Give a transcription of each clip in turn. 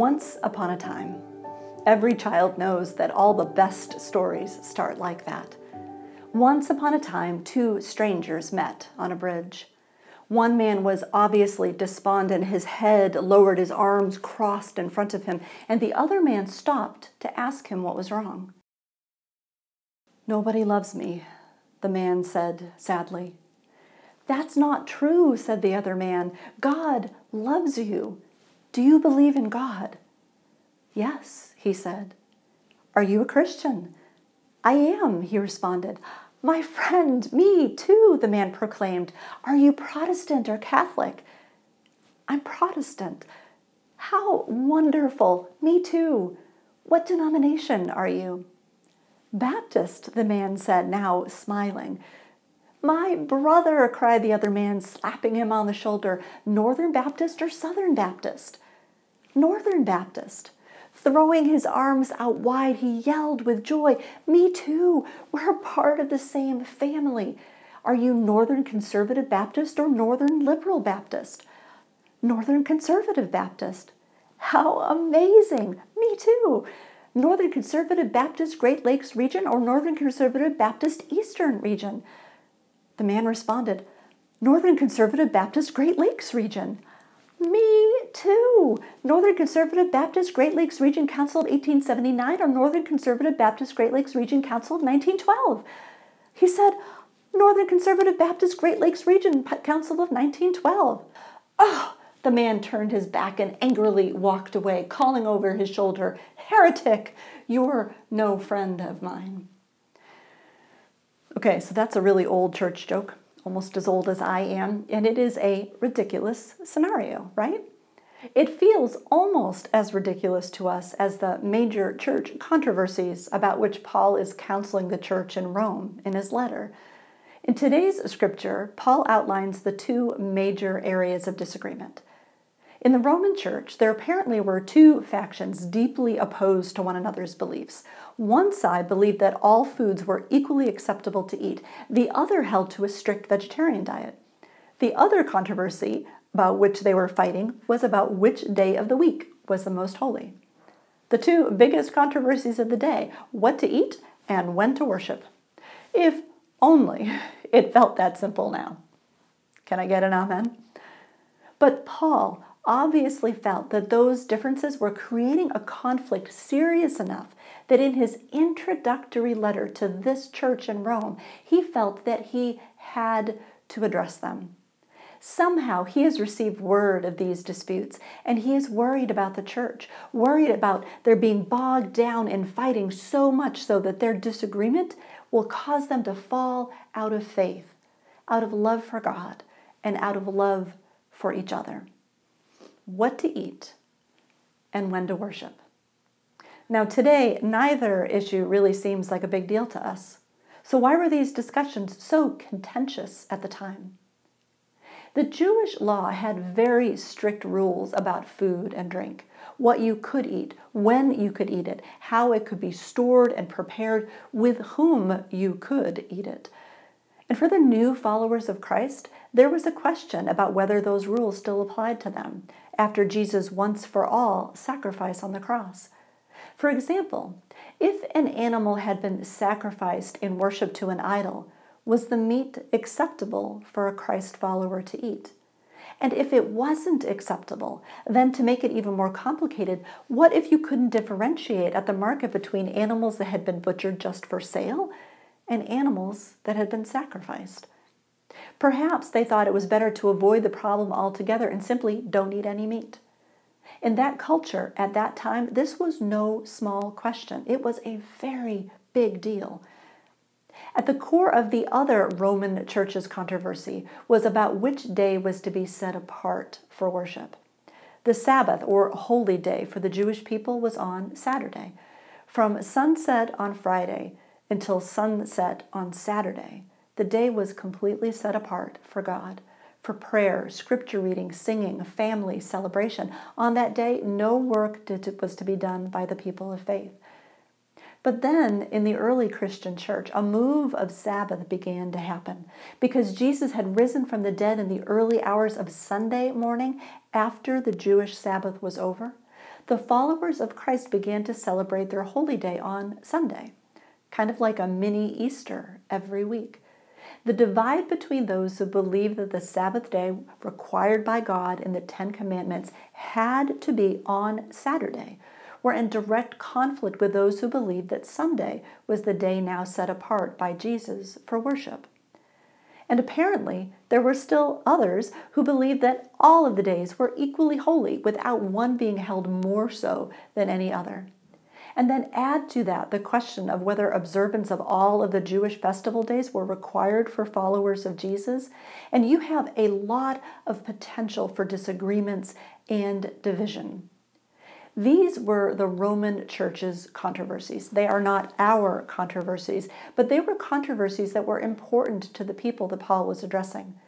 Once upon a time, every child knows that all the best stories start like that. Once upon a time, two strangers met on a bridge. One man was obviously despondent, his head lowered, his arms crossed in front of him, and the other man stopped to ask him what was wrong. Nobody loves me, the man said sadly. That's not true, said the other man. God loves you. Do you believe in God? Yes, he said. Are you a Christian? I am, he responded. My friend, me too, the man proclaimed. Are you Protestant or Catholic? I'm Protestant. How wonderful. Me too. What denomination are you? Baptist, the man said, now smiling. My brother, cried the other man, slapping him on the shoulder. Northern Baptist or Southern Baptist? Northern Baptist. Throwing his arms out wide, he yelled with joy, Me too! We're part of the same family. Are you Northern Conservative Baptist or Northern Liberal Baptist? Northern Conservative Baptist. How amazing! Me too! Northern Conservative Baptist Great Lakes region or Northern Conservative Baptist Eastern region? The man responded, Northern Conservative Baptist Great Lakes region. Me too. Northern Conservative Baptist Great Lakes Region Council of 1879 or Northern Conservative Baptist Great Lakes Region Council of 1912. He said, Northern Conservative Baptist Great Lakes Region Council of 1912. Oh, the man turned his back and angrily walked away, calling over his shoulder, Heretic, you're no friend of mine. Okay, so that's a really old church joke, almost as old as I am, and it is a ridiculous scenario, right? It feels almost as ridiculous to us as the major church controversies about which Paul is counseling the church in Rome in his letter. In today's scripture, Paul outlines the two major areas of disagreement in the Roman Church, there apparently were two factions deeply opposed to one another's beliefs. One side believed that all foods were equally acceptable to eat, the other held to a strict vegetarian diet. The other controversy about which they were fighting was about which day of the week was the most holy. The two biggest controversies of the day what to eat and when to worship. If only it felt that simple now. Can I get an amen? But Paul obviously felt that those differences were creating a conflict serious enough that in his introductory letter to this church in Rome, he felt that he had to address them. Somehow he has received word of these disputes and he is worried about the church, worried about their being bogged down in fighting so much so that their disagreement will cause them to fall out of faith, out of love for God, and out of love for each other what to eat, and when to worship. Now, today, neither issue really seems like a big deal to us. So, why were these discussions so contentious at the time? The Jewish law had very strict rules about food and drink what you could eat, when you could eat it, how it could be stored and prepared, with whom you could eat it. And for the new followers of Christ, there was a question about whether those rules still applied to them after Jesus' once for all sacrifice on the cross. For example, if an animal had been sacrificed in worship to an idol, was the meat acceptable for a Christ follower to eat? And if it wasn't acceptable, then to make it even more complicated, what if you couldn't differentiate at the market between animals that had been butchered just for sale and animals that had been sacrificed? Perhaps they thought it was better to avoid the problem altogether and simply don't eat any meat. In that culture, at that time, this was no small question. It was a very big deal. At the core of the other Roman church's controversy was about which day was to be set apart for worship. The Sabbath, or holy day for the Jewish people, was on Saturday. From sunset on Friday until sunset on Saturday, the day was completely set apart for God, for prayer, scripture reading, singing, family, celebration. On that day, no work was to be done by the people of faith. But then, in the early Christian church, a move of Sabbath began to happen because Jesus had risen from the dead in the early hours of Sunday morning after the Jewish Sabbath was over. the followers of Christ began to celebrate their holy day on Sunday, kind of like a mini Easter every week. The divide between those who believed that the Sabbath day required by God in the Ten Commandments had to be on Saturday were in direct conflict with those who believed that Sunday was the day now set apart by Jesus for worship. And apparently, there were still others who believed that all of the days were equally holy, without one being held more so than any other. And then add to that the question of whether observance of all of the Jewish festival days were required for followers of Jesus. And you have a lot of potential for disagreements and division. These were the Roman Church's controversies. They are not our controversies, but they were controversies that were important to the people that Paul was addressing.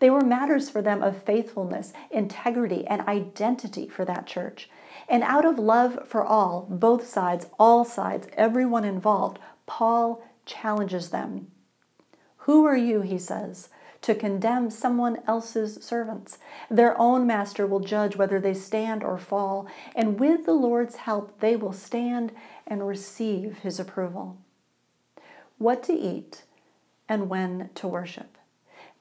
They were matters for them of faithfulness, integrity, and identity for that church. And out of love for all, both sides, all sides, everyone involved, Paul challenges them. Who are you, he says, to condemn someone else's servants? Their own master will judge whether they stand or fall, and with the Lord's help, they will stand and receive his approval. What to eat and when to worship.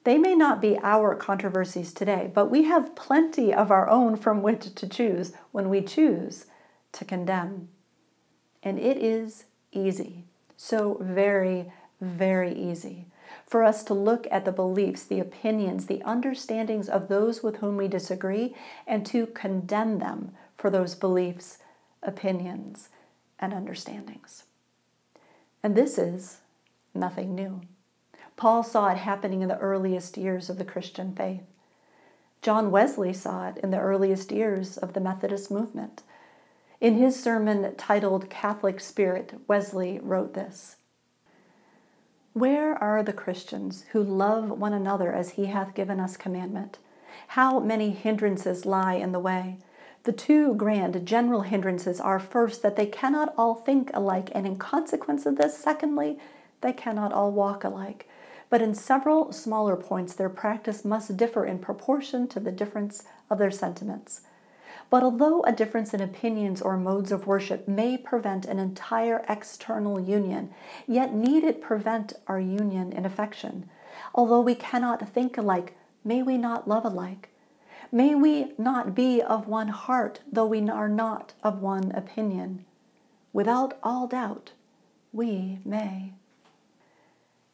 They may not be our controversies today, but we have plenty of our own from which to choose when we choose to condemn. And it is easy, so very, very easy for us to look at the beliefs, the opinions, the understandings of those with whom we disagree and to condemn them for those beliefs, opinions, and understandings. And this is nothing new. Paul saw it happening in the earliest years of the Christian faith. John Wesley saw it in the earliest years of the Methodist movement. In his sermon titled Catholic Spirit, Wesley wrote this Where are the Christians who love one another as he hath given us commandment? How many hindrances lie in the way? The two grand general hindrances are first, that they cannot all think alike, and in consequence of this, secondly, they cannot all walk alike but in several smaller points their practice must differ in proportion to the difference of their sentiments. But although a difference in opinions or modes of worship may prevent an entire external union, yet need it prevent our union in affection. Although we cannot think alike, may we not love alike? May we not be of one heart, though we are not of one opinion? Without all doubt, we may.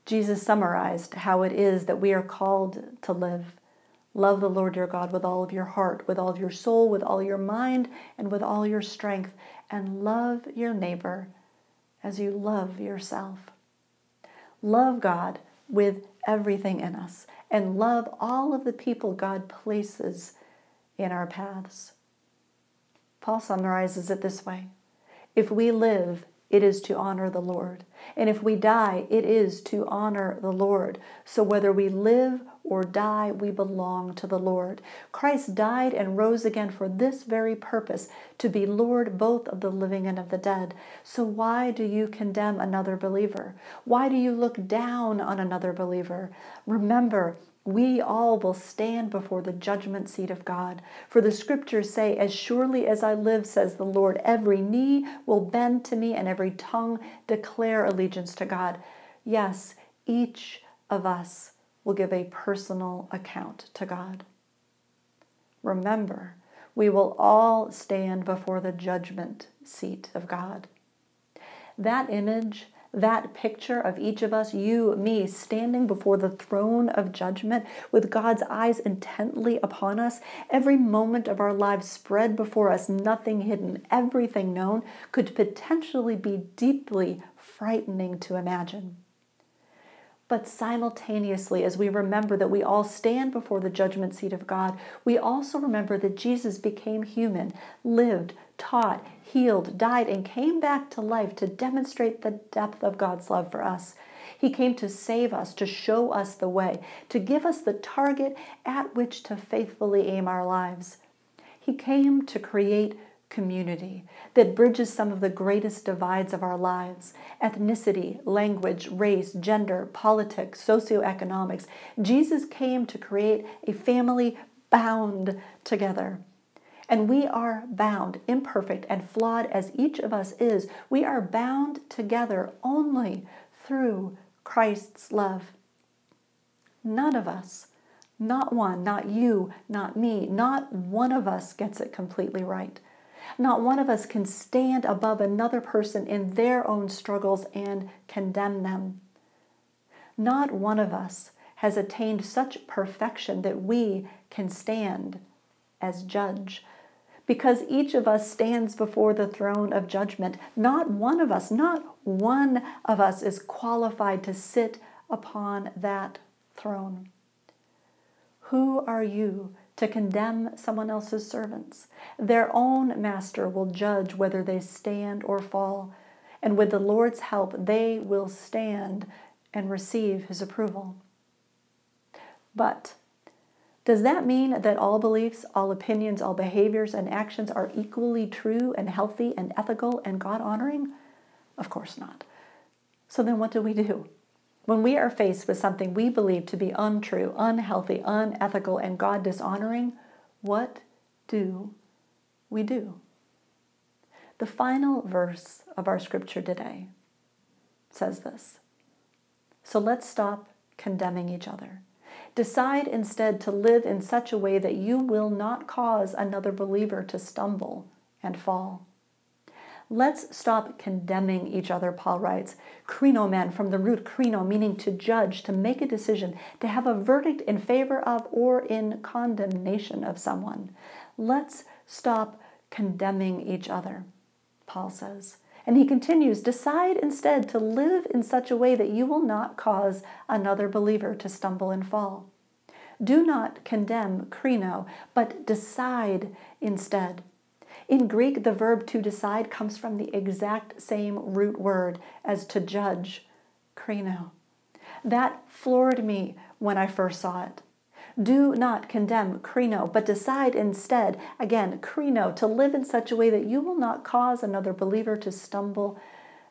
Jesus summarized how it is that we are called to live. Love the Lord your God with all of your heart, with all of your soul, with all your mind, and with all your strength, and love your neighbor as you love yourself. Love God with everything in us, and love all of the people God places in our paths. Paul summarizes it this way If we live it is to honor the Lord. And if we die, it is to honor the Lord. So whether we live or die, we belong to the Lord. Christ died and rose again for this very purpose, to be Lord both of the living and of the dead. So why do you condemn another believer? Why do you look down on another believer? Remember, we all will stand before the judgment seat of God. For the scriptures say, As surely as I live, says the Lord, every knee will bend to me and every tongue declare allegiance to God. Yes, each of us will give a personal account to God. Remember, we will all stand before the judgment seat of God. That image that picture of each of us, you, me, standing before the throne of judgment with God's eyes intently upon us, every moment of our lives spread before us, nothing hidden, everything known, could potentially be deeply frightening to imagine. But simultaneously, as we remember that we all stand before the judgment seat of God, we also remember that Jesus became human, lived, taught, healed, died, and came back to life to demonstrate the depth of God's love for us. He came to save us, to show us the way, to give us the target at which to faithfully aim our lives. He came to create community that bridges some of the greatest divides of our lives ethnicity, language, race, gender, politics, socioeconomics. Jesus came to create a family bound together. And we are bound, imperfect and flawed as each of us is, we are bound together only through Christ's love. None of us, not one, not you, not me, not one of us gets it completely right. Not one of us can stand above another person in their own struggles and condemn them. Not one of us has attained such perfection that we can stand as judge. Because each of us stands before the throne of judgment. Not one of us, not one of us is qualified to sit upon that throne. Who are you to condemn someone else's servants? Their own master will judge whether they stand or fall, and with the Lord's help, they will stand and receive his approval. But does that mean that all beliefs, all opinions, all behaviors and actions are equally true and healthy and ethical and God honoring? Of course not. So then what do we do? When we are faced with something we believe to be untrue, unhealthy, unethical, and God dishonoring, what do we do? The final verse of our scripture today says this So let's stop condemning each other. Decide instead to live in such a way that you will not cause another believer to stumble and fall. Let's stop condemning each other, Paul writes. Krinomen from the root krino, meaning to judge, to make a decision, to have a verdict in favor of or in condemnation of someone. Let's stop condemning each other, Paul says. And he continues decide instead to live in such a way that you will not cause another believer to stumble and fall. Do not condemn krino, but decide instead. In Greek, the verb to decide comes from the exact same root word as to judge, krino. That floored me when I first saw it. Do not condemn krino, but decide instead, again, krino, to live in such a way that you will not cause another believer to stumble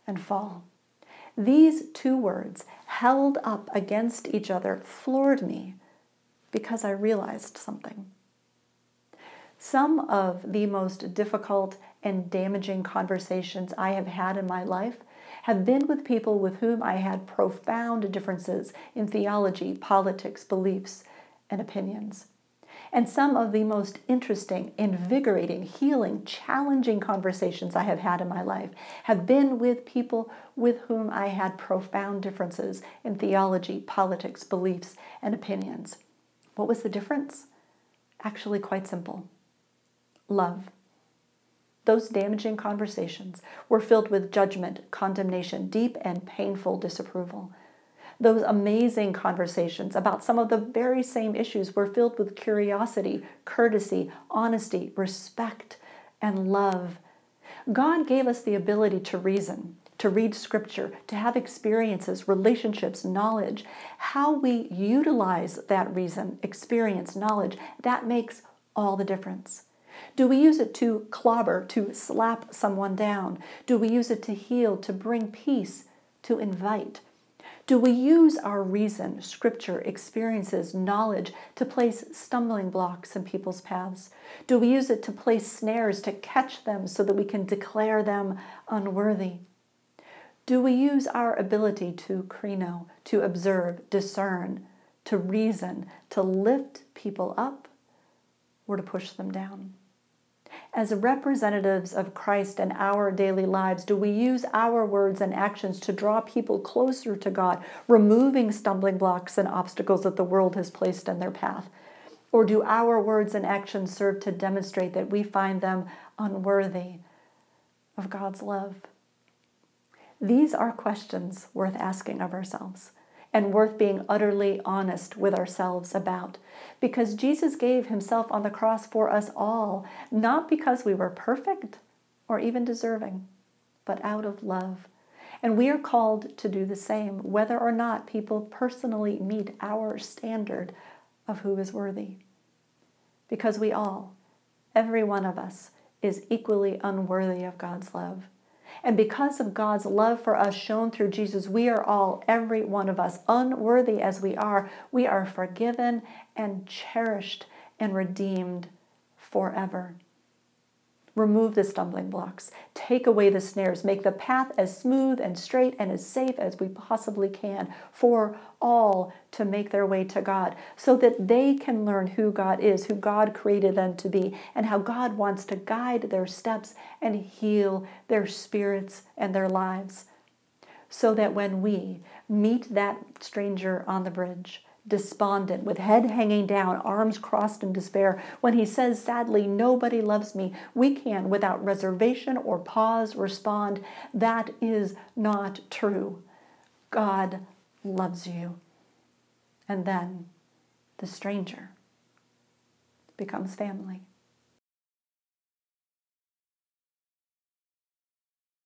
and fall. These two words, held up against each other, floored me because I realized something. Some of the most difficult and damaging conversations I have had in my life have been with people with whom I had profound differences in theology, politics, beliefs, and opinions. And some of the most interesting, invigorating, healing, challenging conversations I have had in my life have been with people with whom I had profound differences in theology, politics, beliefs, and opinions. What was the difference? Actually, quite simple love. Those damaging conversations were filled with judgment, condemnation, deep and painful disapproval those amazing conversations about some of the very same issues were filled with curiosity, courtesy, honesty, respect, and love. God gave us the ability to reason, to read scripture, to have experiences, relationships, knowledge. How we utilize that reason, experience, knowledge, that makes all the difference. Do we use it to clobber, to slap someone down? Do we use it to heal, to bring peace, to invite? Do we use our reason, scripture, experiences, knowledge to place stumbling blocks in people's paths? Do we use it to place snares to catch them so that we can declare them unworthy? Do we use our ability to krino, to observe, discern, to reason, to lift people up, or to push them down? As representatives of Christ in our daily lives, do we use our words and actions to draw people closer to God, removing stumbling blocks and obstacles that the world has placed in their path? Or do our words and actions serve to demonstrate that we find them unworthy of God's love? These are questions worth asking of ourselves and worth being utterly honest with ourselves about. Because Jesus gave himself on the cross for us all, not because we were perfect or even deserving, but out of love. And we are called to do the same, whether or not people personally meet our standard of who is worthy. Because we all, every one of us, is equally unworthy of God's love. And because of God's love for us shown through Jesus, we are all, every one of us, unworthy as we are, we are forgiven and cherished and redeemed forever. Remove the stumbling blocks, take away the snares, make the path as smooth and straight and as safe as we possibly can for all to make their way to God so that they can learn who God is, who God created them to be, and how God wants to guide their steps and heal their spirits and their lives. So that when we meet that stranger on the bridge, despondent, with head hanging down, arms crossed in despair, when he says sadly, Nobody loves me, we can, without reservation or pause, respond, That is not true. God loves you. And then the stranger becomes family.